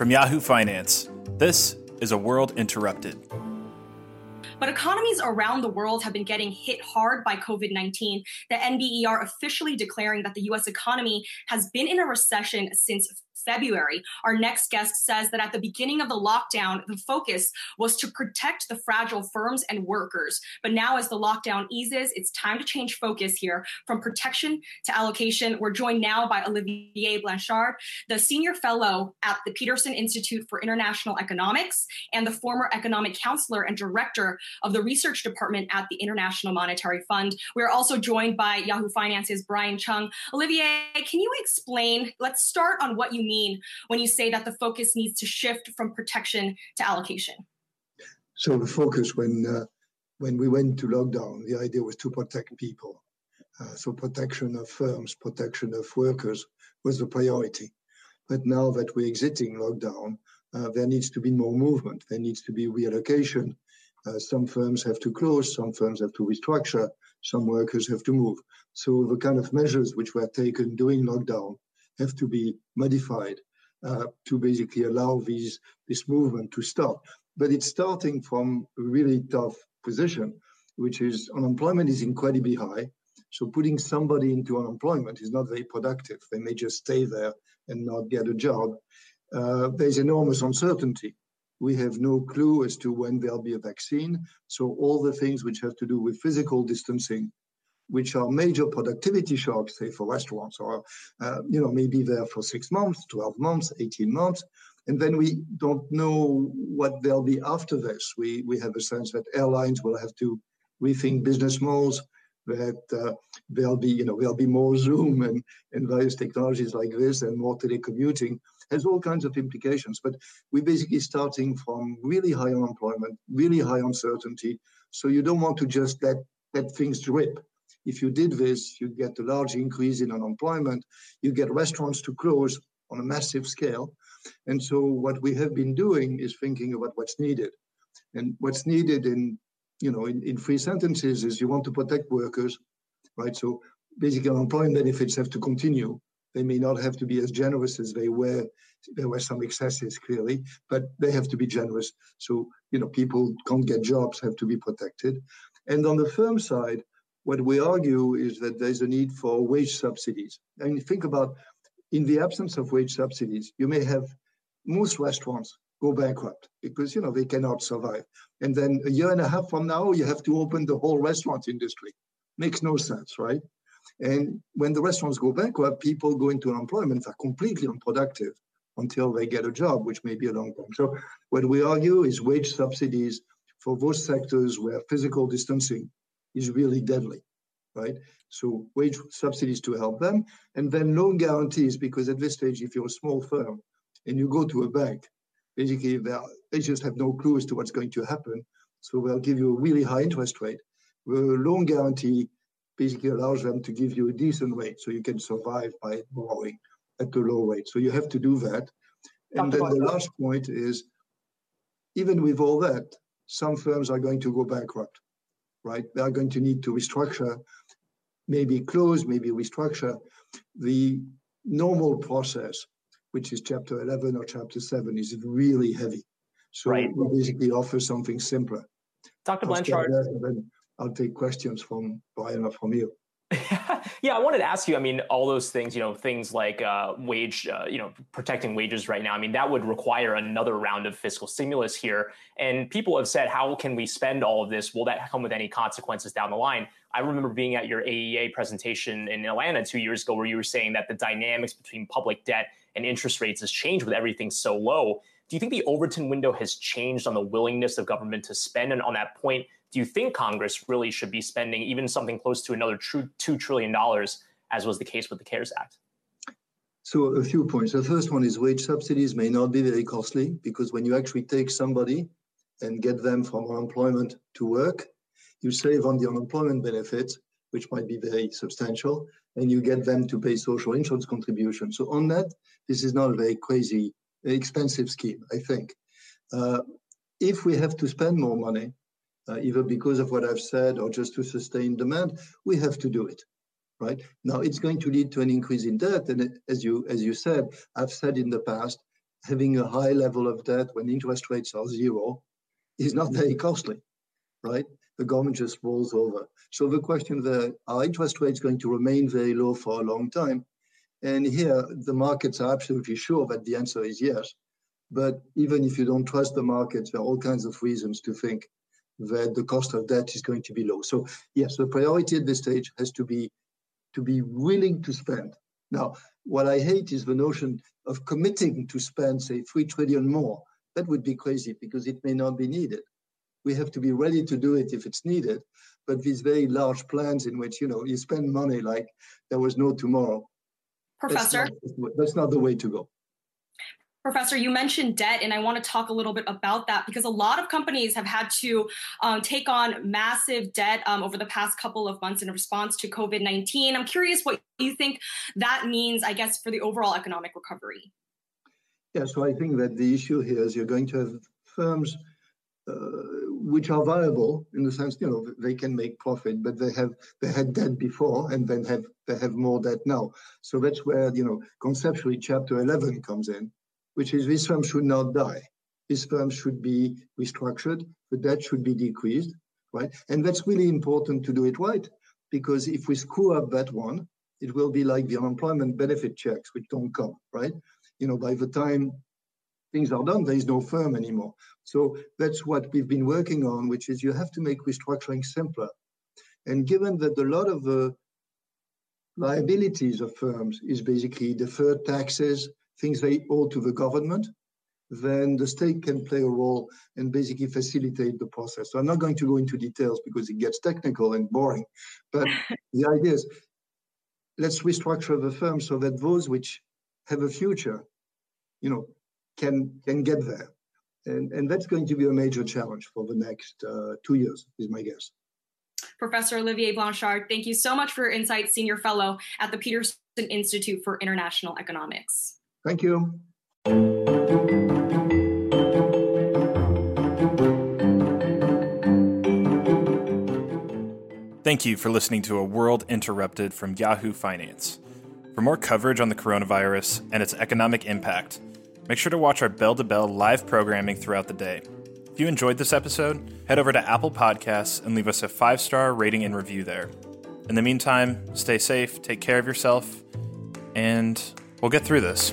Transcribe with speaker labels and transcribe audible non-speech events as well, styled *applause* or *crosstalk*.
Speaker 1: From Yahoo Finance, this is A World Interrupted.
Speaker 2: But economies around the world have been getting hit hard by COVID 19. The NBER officially declaring that the US economy has been in a recession since February. Our next guest says that at the beginning of the lockdown, the focus was to protect the fragile firms and workers. But now, as the lockdown eases, it's time to change focus here from protection to allocation. We're joined now by Olivier Blanchard, the senior fellow at the Peterson Institute for International Economics and the former economic counselor and director of the research department at the International Monetary Fund. We're also joined by Yahoo Finance's Brian Cheung. Olivier, can you explain? Let's start on what you mean when you say that the focus needs to shift from protection to allocation?
Speaker 3: So the focus when uh, when we went to lockdown, the idea was to protect people. Uh, so protection of firms, protection of workers was the priority. But now that we're exiting lockdown, uh, there needs to be more movement. There needs to be reallocation. Uh, some firms have to close, some firms have to restructure, some workers have to move. So the kind of measures which were taken during lockdown have to be modified uh, to basically allow these this movement to stop. But it's starting from a really tough position, which is unemployment is incredibly high. So putting somebody into unemployment is not very productive. They may just stay there and not get a job. Uh, there's enormous uncertainty. We have no clue as to when there'll be a vaccine. So all the things which have to do with physical distancing which are major productivity shocks, say for restaurants, or uh, you know maybe there for six months, 12 months, 18 months, and then we don't know what there'll be after this. We we have a sense that airlines will have to rethink business models. That uh, there'll be you know there'll be more Zoom and, and various technologies like this and more telecommuting has all kinds of implications. But we're basically starting from really high unemployment, really high uncertainty. So you don't want to just let let things drip. If you did this, you get a large increase in unemployment, you get restaurants to close on a massive scale. And so what we have been doing is thinking about what's needed. And what's needed in, you know, in, in three sentences is you want to protect workers, right? So basically unemployment benefits have to continue. They may not have to be as generous as they were. There were some excesses clearly, but they have to be generous. So, you know, people can't get jobs, have to be protected. And on the firm side, what we argue is that there's a need for wage subsidies. I mean, think about in the absence of wage subsidies, you may have most restaurants go bankrupt because you know they cannot survive. And then a year and a half from now, you have to open the whole restaurant industry. Makes no sense, right? And when the restaurants go bankrupt, people go into unemployment are completely unproductive until they get a job, which may be a long time. So what we argue is wage subsidies for those sectors where physical distancing is really deadly, right? So wage subsidies to help them, and then loan guarantees, because at this stage, if you're a small firm and you go to a bank, basically they just have no clue as to what's going to happen. So they'll give you a really high interest rate. The loan guarantee basically allows them to give you a decent rate so you can survive by borrowing at the low rate. So you have to do that. And then the last point is even with all that, some firms are going to go bankrupt right? They are going to need to restructure, maybe close, maybe restructure. The normal process, which is chapter 11 or chapter 7, is really heavy. So right. we basically offer something simpler.
Speaker 4: Dr. Blanchard.
Speaker 3: I'll take questions from Brian or from you. *laughs*
Speaker 4: yeah, I wanted to ask you. I mean, all those things, you know, things like uh, wage, uh, you know, protecting wages right now. I mean, that would require another round of fiscal stimulus here. And people have said, how can we spend all of this? Will that come with any consequences down the line? I remember being at your AEA presentation in Atlanta two years ago, where you were saying that the dynamics between public debt and interest rates has changed with everything so low. Do you think the Overton window has changed on the willingness of government to spend? And on that point, do you think Congress really should be spending even something close to another $2 trillion, as was the case with the CARES Act?
Speaker 3: So, a few points. The first one is wage subsidies may not be very costly because when you actually take somebody and get them from unemployment to work, you save on the unemployment benefits, which might be very substantial, and you get them to pay social insurance contributions. So, on that, this is not a very crazy, expensive scheme, I think. Uh, if we have to spend more money, uh, either because of what I've said or just to sustain demand, we have to do it. Right now, it's going to lead to an increase in debt, and as you as you said, I've said in the past, having a high level of debt when interest rates are zero is not very costly, right? The government just rolls over. So the question there, are interest rates going to remain very low for a long time? And here, the markets are absolutely sure that the answer is yes. But even if you don't trust the markets, there are all kinds of reasons to think that the cost of debt is going to be low. So yes, the priority at this stage has to be to be willing to spend. Now, what I hate is the notion of committing to spend, say, three trillion more. That would be crazy because it may not be needed. We have to be ready to do it if it's needed. But these very large plans in which you know you spend money like there was no tomorrow.
Speaker 2: Professor,
Speaker 3: that's not, that's not the way to go.
Speaker 2: Professor, you mentioned debt, and I want to talk a little bit about that because a lot of companies have had to um, take on massive debt um, over the past couple of months in response to COVID 19. I'm curious what you think that means, I guess, for the overall economic recovery.
Speaker 3: Yeah, so I think that the issue here is you're going to have firms uh, which are viable in the sense, you know, they can make profit, but they have they had debt before and then have they have more debt now. So that's where you know conceptually Chapter 11 comes in which is this firm should not die. This firm should be restructured, the debt should be decreased, right? And that's really important to do it right, because if we screw up that one, it will be like the unemployment benefit checks, which don't come, right? You know, by the time things are done, there is no firm anymore. So that's what we've been working on, which is you have to make restructuring simpler. And given that a lot of the liabilities of firms is basically deferred taxes, things they owe to the government, then the state can play a role and basically facilitate the process. So I'm not going to go into details because it gets technical and boring, but *laughs* the idea is let's restructure the firm so that those which have a future, you know, can can get there. And, and that's going to be a major challenge for the next uh, two years, is my guess.
Speaker 2: Professor Olivier Blanchard, thank you so much for your insight, Senior Fellow at the Peterson Institute for International Economics.
Speaker 3: Thank you.
Speaker 1: Thank you for listening to A World Interrupted from Yahoo Finance. For more coverage on the coronavirus and its economic impact, make sure to watch our Bell to Bell live programming throughout the day. If you enjoyed this episode, head over to Apple Podcasts and leave us a five star rating and review there. In the meantime, stay safe, take care of yourself, and we'll get through this.